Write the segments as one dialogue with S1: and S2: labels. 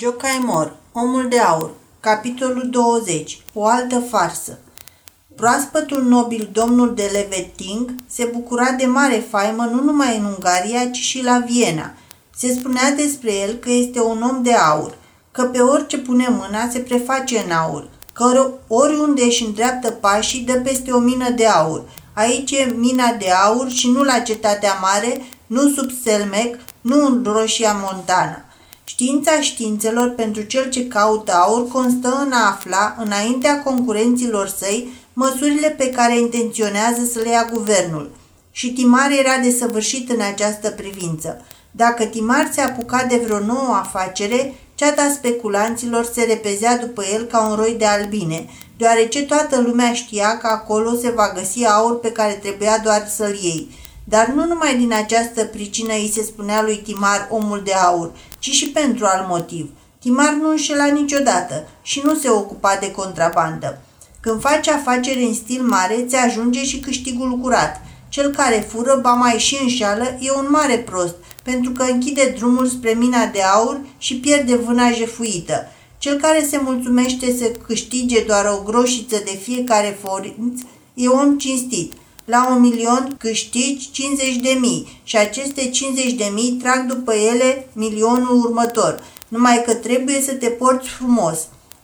S1: Jocaimor, Omul de Aur, capitolul 20, o altă farsă. Proaspătul nobil domnul de Leveting se bucura de mare faimă nu numai în Ungaria, ci și la Viena. Se spunea despre el că este un om de aur, că pe orice pune mâna se preface în aur, că oriunde își îndreaptă pașii dă peste o mină de aur. Aici e mina de aur și nu la cetatea mare, nu sub Selmec, nu în Roșia Montana. Știința științelor pentru cel ce caută aur constă în a afla, înaintea concurenților săi, măsurile pe care intenționează să le ia guvernul. Și Timar era desăvârșit în această privință. Dacă Timar se apuca de vreo nouă afacere, ceata speculanților se repezea după el ca un roi de albine, deoarece toată lumea știa că acolo se va găsi aur pe care trebuia doar să-l iei. Dar nu numai din această pricină îi se spunea lui Timar omul de aur, ci și pentru alt motiv. Timar nu înșela niciodată și nu se ocupa de contrabandă. Când faci afaceri în stil mare, ți ajunge și câștigul curat. Cel care fură, ba mai și înșeală, e un mare prost, pentru că închide drumul spre mina de aur și pierde vâna jefuită. Cel care se mulțumește să câștige doar o groșiță de fiecare forinț e om cinstit – la un milion câștigi 50 de mii și aceste 50 de mii trag după ele milionul următor, numai că trebuie să te porți frumos.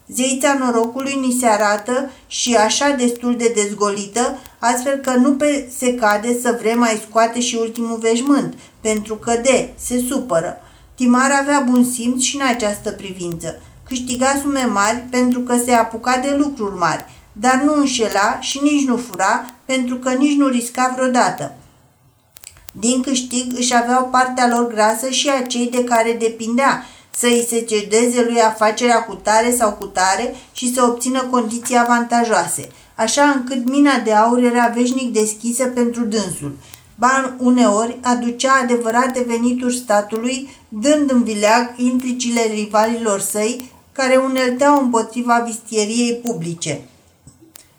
S1: Zeița norocului ni se arată și așa destul de dezgolită, astfel că nu pe se cade să vrem mai scoate și ultimul veșmânt, pentru că de, se supără. Timar avea bun simț și în această privință. Câștiga sume mari pentru că se apuca de lucruri mari, dar nu înșela și nici nu fura, pentru că nici nu risca vreodată. Din câștig își aveau partea lor grasă și a cei de care depindea să îi se cedeze lui afacerea cu tare sau cu tare și să obțină condiții avantajoase, așa încât mina de aur era veșnic deschisă pentru dânsul. Ban uneori aducea adevărate venituri statului, dând în vileag intricile rivalilor săi care unelteau împotriva vistieriei publice.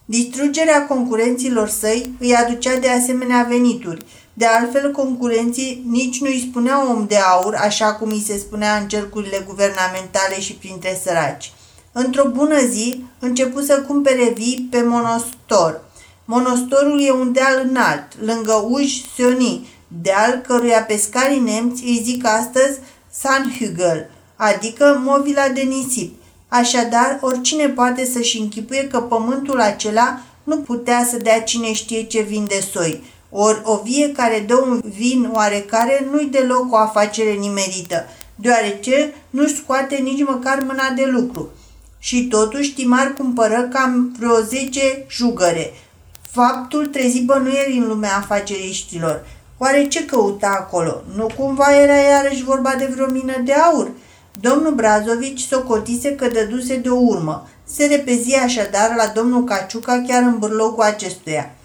S1: Distrugerea concurenților săi îi aducea de asemenea venituri. De altfel, concurenții nici nu îi spuneau om de aur, așa cum îi se spunea în cercurile guvernamentale și printre săraci. Într-o bună zi, începu să cumpere vii pe monostor. Monostorul e un deal înalt, lângă Uj Sioni, deal căruia pescarii nemți îi zic astăzi Sanhügel, adică movila de nisip, Așadar, oricine poate să-și închipuie că pământul acela nu putea să dea cine știe ce vin de soi, ori o vie care dă un vin oarecare nu-i deloc o afacere nimerită, deoarece nu-și scoate nici măcar mâna de lucru. Și totuși Timar cumpără cam vreo 10 jugăre. Faptul trezi bănuieri în lumea afaceriștilor. Oare ce căuta acolo? Nu cumva era iarăși vorba de vreo mină de aur? Domnul Brazovici socotise că dăduse de o urmă. Se repezi așadar la domnul Caciuca chiar în bârlogul acestuia.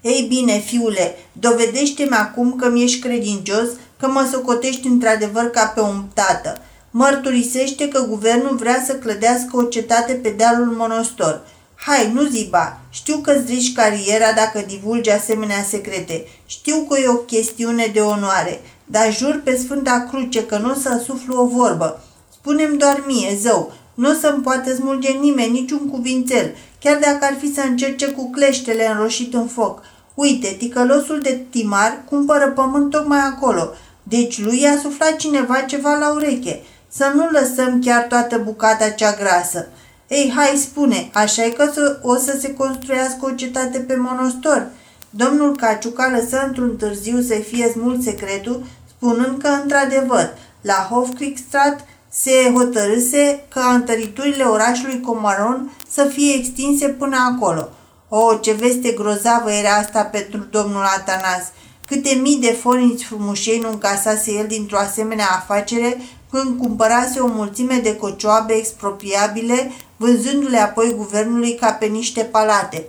S1: Ei bine, fiule, dovedește-mi acum că mi-ești credincios, că mă socotești într-adevăr ca pe un tată. Mărturisește că guvernul vrea să clădească o cetate pe dealul monostor. Hai, nu ziba, știu că-ți riști cariera dacă divulgi asemenea secrete. Știu că e o chestiune de onoare, dar jur pe Sfânta Cruce că nu o să suflu o vorbă. Spunem doar mie, zău, nu o să-mi poată smulge nimeni niciun cuvințel, chiar dacă ar fi să încerce cu cleștele înroșit în foc. Uite, ticălosul de timar cumpără pământ tocmai acolo, deci lui i-a suflat cineva ceva la ureche. Să nu lăsăm chiar toată bucata cea grasă. Ei, hai, spune, așa e că o să se construiască o cetate pe monostor?" Domnul Caciuca lăsă într-un târziu să fie smult secretul spunând că, într-adevăr, la Hofkriegsstraat se hotărâse ca întăriturile orașului Comaron să fie extinse până acolo. O, ce veste grozavă era asta pentru domnul Atanas! Câte mii de forinți frumușei nu încasase el dintr-o asemenea afacere când cumpărase o mulțime de cocioabe expropriabile, vânzându-le apoi guvernului ca pe niște palate.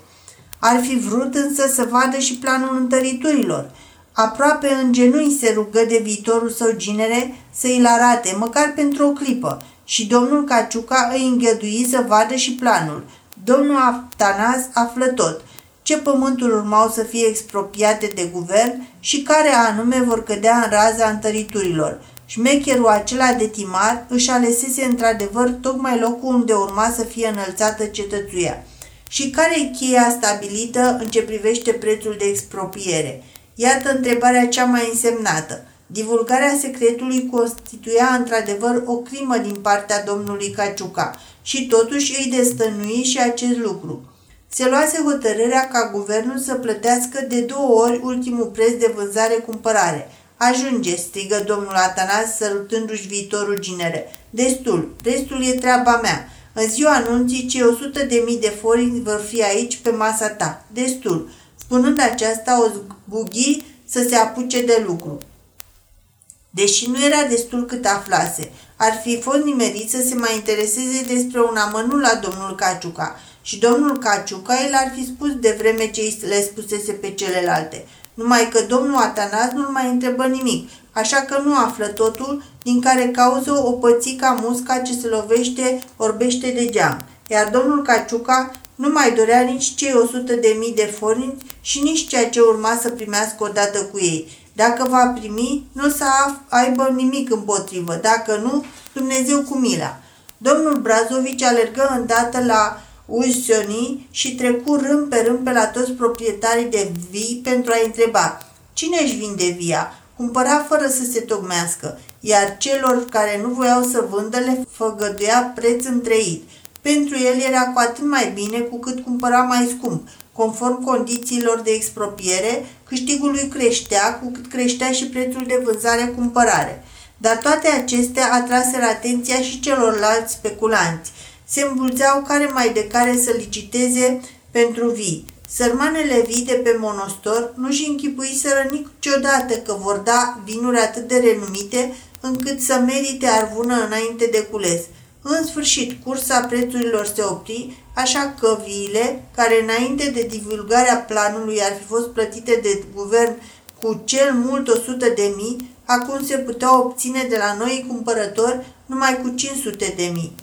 S1: Ar fi vrut însă să vadă și planul întăriturilor – Aproape în genunchi se rugă de viitorul său ginere să îl arate, măcar pentru o clipă, și domnul Caciuca îi îngădui să vadă și planul. Domnul Aftanas află tot, ce pământuri urmau să fie expropiate de guvern și care anume vor cădea în raza întăriturilor. Șmecherul acela de timar își alesese într-adevăr tocmai locul unde urma să fie înălțată cetățuia. Și care e cheia stabilită în ce privește prețul de expropiere? Iată întrebarea cea mai însemnată. Divulgarea secretului constituia într-adevăr o crimă din partea domnului Caciuca și totuși îi destănui și acest lucru. Se luase hotărârea ca guvernul să plătească de două ori ultimul preț de vânzare-cumpărare. Ajunge, strigă domnul Atanas sărutându-și viitorul ginere. Destul, restul e treaba mea. În ziua anunții, cei 100 de mii de forinți vor fi aici pe masa ta. Destul. Spunând aceasta, o zbughi să se apuce de lucru. Deși nu era destul cât aflase, ar fi fost nimerit să se mai intereseze despre un amănul la domnul Caciuca și domnul Caciuca el ar fi spus de vreme ce le spusese pe celelalte. Numai că domnul Atanas nu mai întrebă nimic, așa că nu află totul, din care cauză o pățica musca ce se lovește, orbește de geam. Iar domnul Caciuca nu mai dorea nici cei 100 de mii de forinți și nici ceea ce urma să primească odată cu ei. Dacă va primi, nu o să aibă nimic împotrivă. Dacă nu, Dumnezeu cu mila. Domnul Brazovici alergă îndată la Usioni și trecu rând pe rând pe la toți proprietarii de vii pentru a întreba cine își vinde via, cumpăra fără să se tocmească, iar celor care nu voiau să vândă le făgăduia preț întreit. Pentru el era cu atât mai bine cu cât cumpăra mai scump. Conform condițiilor de expropiere, câștigul lui creștea cu cât creștea și prețul de vânzare-cumpărare. Dar toate acestea atraseră atenția și celorlalți speculanți. Se îmbulzeau care mai de care să liciteze pentru vii. Sărmanele vii de pe monostor nu-și închipuiseră niciodată că vor da vinuri atât de renumite încât să merite arvună înainte de cules. În sfârșit, cursa prețurilor se opri, așa că viile, care înainte de divulgarea planului ar fi fost plătite de guvern cu cel mult 100 de mii, acum se puteau obține de la noi cumpărători numai cu 500 de mii.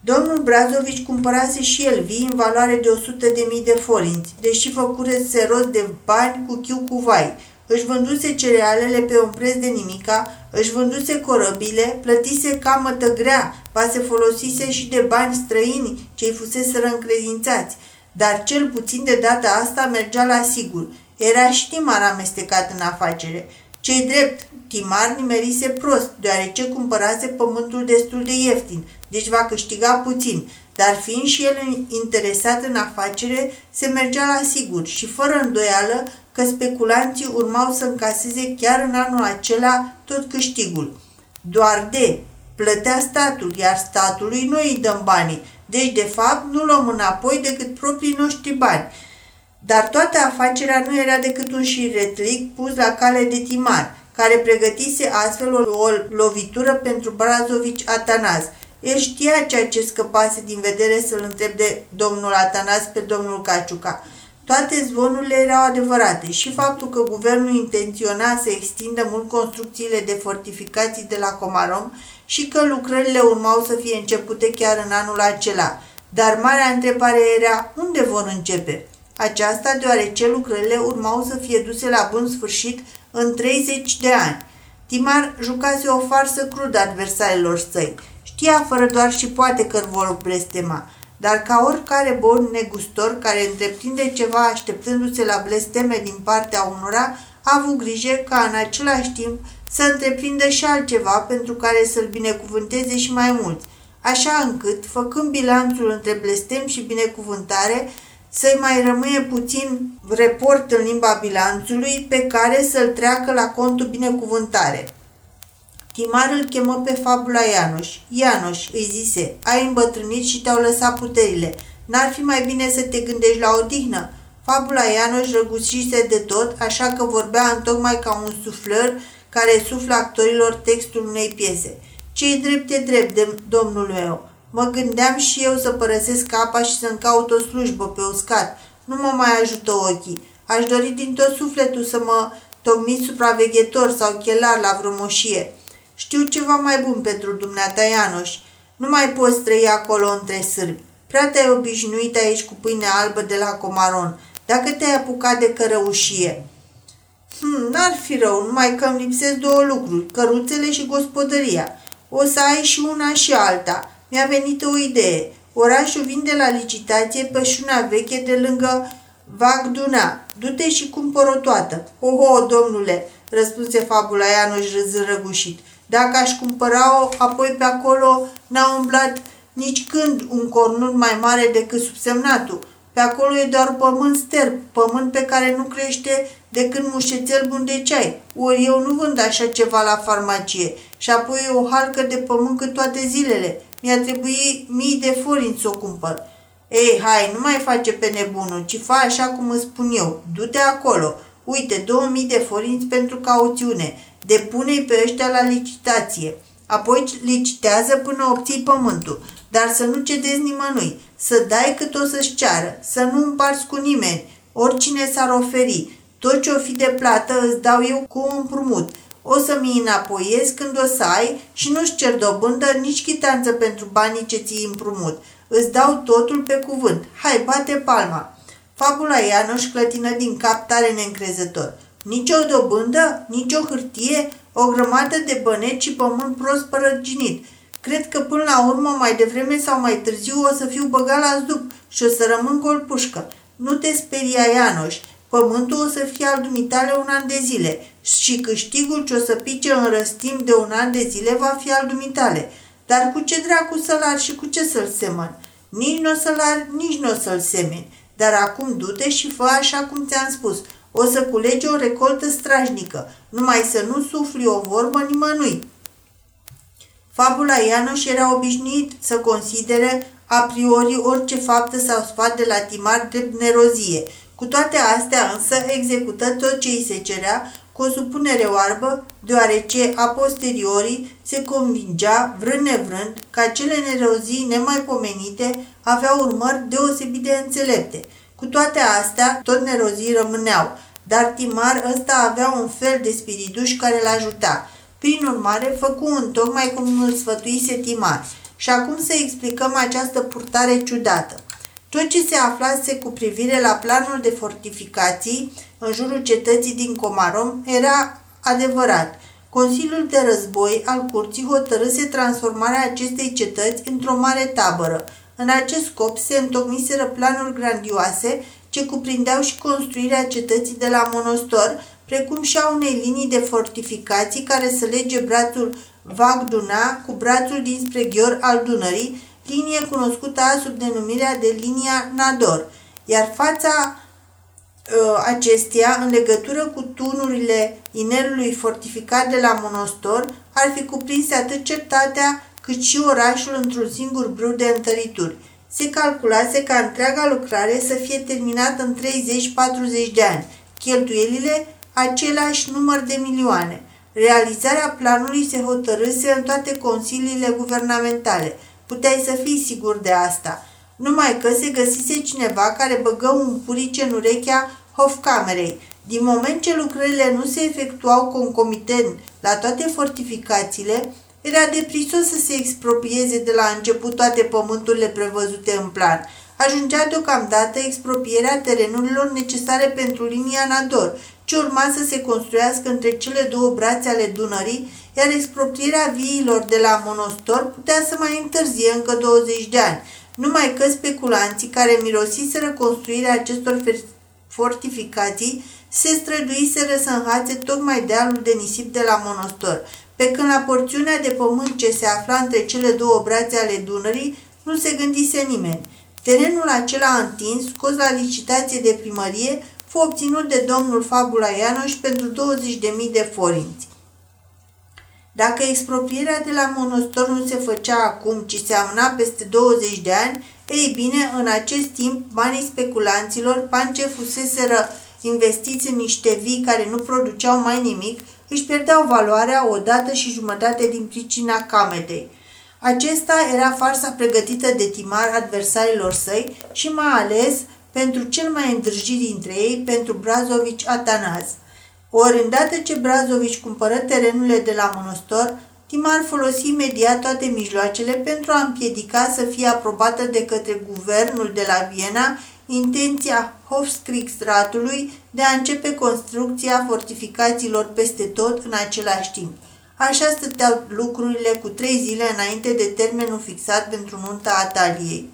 S1: Domnul Brazovici cumpărase și el vii în valoare de 100 de mii de forinți, deși făcurese rost de bani cu chiu cu vai. Își vânduse cerealele pe un preț de nimica, își vânduse corăbile, plătise camătă grea, va se folosise și de bani străini ce-i fuseseră încredințați, dar cel puțin de data asta mergea la sigur. Era și Timar amestecat în afacere. Cei drept, Timar nimerise prost, deoarece cumpărase pământul destul de ieftin, deci va câștiga puțin, dar fiind și el interesat în afacere, se mergea la sigur și fără îndoială că speculanții urmau să încaseze chiar în anul acela tot câștigul. Doar de plătea statul, iar statului noi îi dăm banii, deci de fapt nu luăm înapoi decât proprii noștri bani. Dar toată afacerea nu era decât un șiretlic pus la cale de timar, care pregătise astfel o, o lovitură pentru Brazovici Atanas. El știa ceea ce scăpase din vedere să-l întreb de domnul Atanas pe domnul Caciuca. Toate zvonurile erau adevărate și faptul că guvernul intenționa să extindă mult construcțiile de fortificații de la Comarom și că lucrările urmau să fie începute chiar în anul acela. Dar marea întrebare era unde vor începe? Aceasta deoarece lucrările urmau să fie duse la bun sfârșit în 30 de ani. Timar jucase o farsă crudă adversarilor săi. Știa fără doar și poate că vor blestema dar ca oricare bun negustor care întreprinde ceva așteptându-se la blesteme din partea unora, a avut grijă ca în același timp să întreprindă și altceva pentru care să-l binecuvânteze și mai mult, așa încât, făcând bilanțul între blestem și binecuvântare, să-i mai rămâie puțin report în limba bilanțului pe care să-l treacă la contul binecuvântare. Timar îl chemă pe fabula Ianoș. Ianoș, îi zise, ai îmbătrânit și te-au lăsat puterile. N-ar fi mai bine să te gândești la odihnă? Fabula Ianoș răgușise de tot, așa că vorbea tocmai ca un suflăr care suflă actorilor textul unei piese. Ce-i drept e drept, de domnul meu. Mă gândeam și eu să părăsesc apa și să-mi caut o slujbă pe uscat. Nu mă mai ajută ochii. Aș dori din tot sufletul să mă tocmiți supraveghetor sau chelar la vreo moșie. Știu ceva mai bun pentru dumneata, Ianoș. Nu mai poți trăi acolo între sârbi. Prea te-ai obișnuit aici cu pâine albă de la Comaron. Dacă te-ai apucat de cărăușie. Hmm, n-ar fi rău, numai că îmi lipsesc două lucruri, căruțele și gospodăria. O să ai și una și alta. Mi-a venit o idee. Orașul vinde la licitație pășuna veche de lângă Vagduna. Du-te și cumpăr o toată. Oho, domnule, răspunse fabula Ianoș râzând răgușit. Dacă aș cumpăra-o, apoi pe acolo n-a umblat nici când un cornut mai mare decât subsemnatul. Pe acolo e doar pământ sterb, pământ pe care nu crește decât mușețel bun de ceai. Ori eu nu vând așa ceva la farmacie. Și apoi e o halcă de pământ cât toate zilele. Mi-a trebuit mii de forinți să o cumpăr. Ei, hai, nu mai face pe nebunul, ci fa așa cum îți spun eu. Du-te acolo. Uite, 2000 de forinți pentru cauțiune. Depune-i pe ăștia la licitație. Apoi licitează până obții pământul. Dar să nu cedezi nimănui. Să dai cât o să-și ceară. Să nu împarți cu nimeni. Oricine s-ar oferi. Tot ce o fi de plată îți dau eu cu un împrumut. O să mi înapoiez când o să ai și nu-ți cer dobândă nici chitanță pentru banii ce ți împrumut. Îți dau totul pe cuvânt. Hai, bate palma. Fabula Ianoș clătină din cap tare neîncrezător. Nici o dobândă, nici o hârtie, o grămadă de băneți și pământ prost părăginit. Cred că până la urmă, mai devreme sau mai târziu, o să fiu băgat la zdup și o să rămân gol pușcă. Nu te speria, Ianoș. Pământul o să fie al dumitale un an de zile și câștigul ce o să pice în răstim de un an de zile va fi al dumitale. Dar cu ce dracu să-l ar și cu ce să-l semăn? Nici nu o să-l ar, nici nu o să-l semeni. Dar acum du-te și fă așa cum ți-am spus. O să culegi o recoltă strajnică, numai să nu sufli o vorbă nimănui. Fabula Ianoș era obișnuit să considere a priori orice faptă sau sfat de la timar de nerozie. Cu toate astea însă execută tot ce îi se cerea cu o supunere oarbă, deoarece a posteriori se convingea, vrând nevrând, că acele nerozii nemaipomenite aveau urmări deosebit de înțelepte. Cu toate astea, tot nerozii rămâneau, dar Timar ăsta avea un fel de spirituș care îl ajuta. Prin urmare, făcu un tocmai cum îl sfătuise Timar. Și acum să explicăm această purtare ciudată. Tot ce se aflase cu privire la planul de fortificații în jurul cetății din Comarom era adevărat. Consiliul de război al curții hotărâse transformarea acestei cetăți într-o mare tabără. În acest scop se întocmiseră planuri grandioase ce cuprindeau și construirea cetății de la Monostor, precum și a unei linii de fortificații care să lege brațul Vagduna cu brațul dinspre Ghior al Dunării, linie cunoscută sub denumirea de linia Nador, iar fața uh, acesteia, în legătură cu tunurile inerului fortificat de la Monostor, ar fi cuprinse atât cetatea cât și orașul într-un singur brâu de întărituri. Se calculase ca întreaga lucrare să fie terminată în 30-40 de ani, cheltuielile același număr de milioane. Realizarea planului se hotărâse în toate consiliile guvernamentale. Puteai să fii sigur de asta. Numai că se găsise cineva care băgă un purice în urechea hofcamerei. Din moment ce lucrările nu se efectuau concomitent la toate fortificațiile, era deprisos să se expropieze de la început toate pământurile prevăzute în plan. Ajungea deocamdată expropierea terenurilor necesare pentru linia Nador, ce urma să se construiască între cele două brațe ale Dunării, iar expropierea viilor de la Monostor putea să mai întârzie încă 20 de ani, numai că speculanții care mirosiseră construirea acestor fortificații se străduiseră să înhațe tocmai dealul de nisip de la Monostor, pe când la porțiunea de pământ ce se afla între cele două brațe ale Dunării nu se gândise nimeni. Terenul acela întins, scos la licitație de primărie, fu obținut de domnul Fabula Ianoș pentru 20.000 de forinți. Dacă expropierea de la monostor nu se făcea acum, ci se amâna peste 20 de ani, ei bine, în acest timp, banii speculanților, bani ce fuseseră investiți în niște vii care nu produceau mai nimic, își pierdeau valoarea o dată și jumătate din pricina cametei. Acesta era farsa pregătită de timar adversarilor săi și mai ales pentru cel mai îndrăjit dintre ei, pentru Brazovici Atanaz. Ori îndată ce Brazovici cumpără terenurile de la Monostor, Timar folosi imediat toate mijloacele pentru a împiedica să fie aprobată de către guvernul de la Viena intenția Hofkriegsratului de a începe construcția fortificațiilor peste tot în același timp. Așa stăteau lucrurile cu trei zile înainte de termenul fixat pentru nunta Ataliei.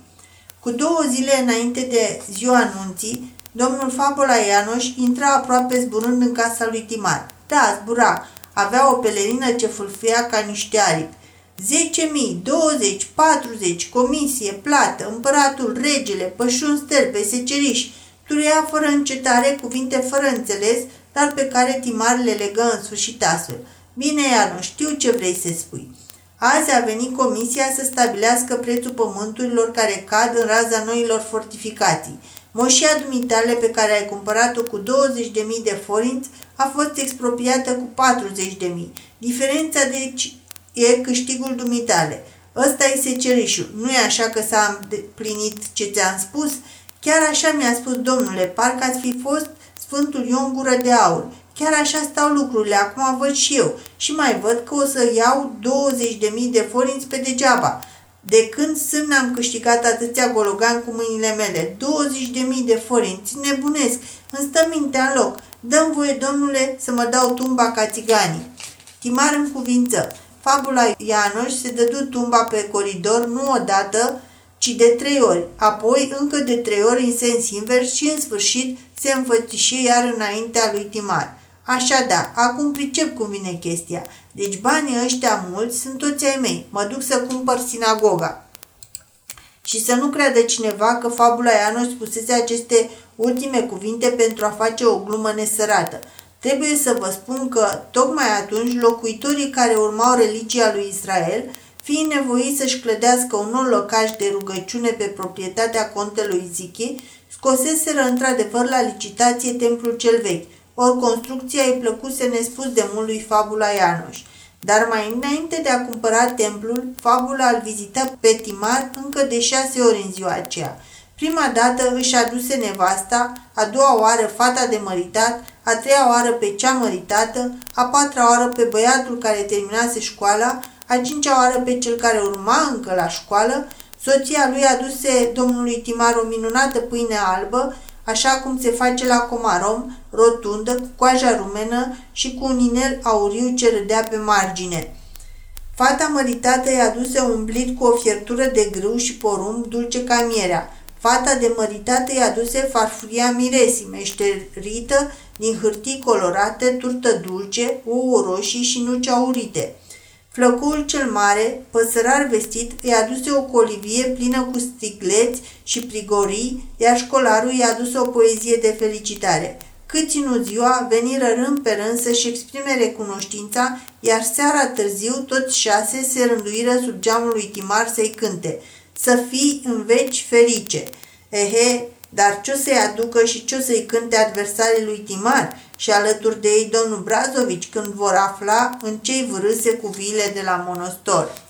S1: Cu două zile înainte de ziua nunții, domnul Fabola Ianoș intra aproape zburând în casa lui Timar. Da, zbura. Avea o pelerină ce fulfia ca niște aripi. 10.000, 20, 40, comisie, plată, împăratul, regele, pășun sterpe, seceriși, turea fără încetare cuvinte fără înțeles, dar pe care Timar le legă în sfârșit astfel. Bine, Ianu, știu ce vrei să spui. Azi a venit comisia să stabilească prețul pământurilor care cad în raza noilor fortificații. Moșia dumitale pe care ai cumpărat-o cu 20.000 de forinți a fost expropriată cu 40.000. Diferența deci e câștigul dumitale. Ăsta e secerișul. Nu e așa că s-a împlinit ce ți-am spus? Chiar așa mi-a spus domnule, parcă ați fi fost Sfântul Ion Gură de Aur. Chiar așa stau lucrurile, acum văd și eu. Și mai văd că o să iau 20.000 de forinți pe degeaba. De când sunt am câștigat atâția gologan cu mâinile mele? 20.000 de forinți, nebunesc, îmi stă mintea în loc. Dăm voie, domnule, să mă dau tumba ca țiganii. Timar în cuvință. Fabula Ianoș se dădu tumba pe coridor nu odată, ci de trei ori, apoi încă de trei ori în sens invers și în sfârșit se înfățișe iar înaintea lui Timar. Așa da, acum pricep cum vine chestia. Deci banii ăștia mulți sunt toți ai mei. Mă duc să cumpăr sinagoga. Și să nu creadă cineva că fabula Ianoș spusese aceste ultime cuvinte pentru a face o glumă nesărată. Trebuie să vă spun că, tocmai atunci, locuitorii care urmau religia lui Israel, fiind nevoiți să-și clădească un nou locaș de rugăciune pe proprietatea contelui Zichi, scoseseră într-adevăr la licitație templul cel vechi, ori construcția îi plăcuse nespus de mult lui Fabula Ianoș. Dar mai înainte de a cumpăra templul, Fabula îl vizita pe Timar încă de șase ori în ziua aceea. Prima dată își aduse nevasta, a doua oară fata de măritat, a treia oară pe cea măritată, a patra oară pe băiatul care terminase școala, a cincea oară pe cel care urma încă la școală, soția lui aduse domnului Timar o minunată pâine albă, așa cum se face la Comarom, rotundă, cu coaja rumenă și cu un inel auriu ce râdea pe margine. Fata măritată i-a aduse un blit cu o fiertură de grâu și porumb dulce ca mierea. Fata de măritate i-a aduse farfuria miresii, meșterită din hârtii colorate, turtă dulce, ouă roșii și nuci aurite. Flăcul cel mare, păsărar vestit, îi aduse o colivie plină cu stigleți și prigorii, iar școlarul i-a adus o poezie de felicitare. Cât ținu ziua, veniră rând pe rând să-și exprime recunoștința, iar seara târziu toți șase se rânduiră sub geamul lui Timar să-i cânte. Să fii în veci ferice! Ehe, dar ce o să-i aducă și ce o să-i cânte adversarii lui Timar și alături de ei domnul Brazovici când vor afla în ce-i vârâse cu viile de la monostor.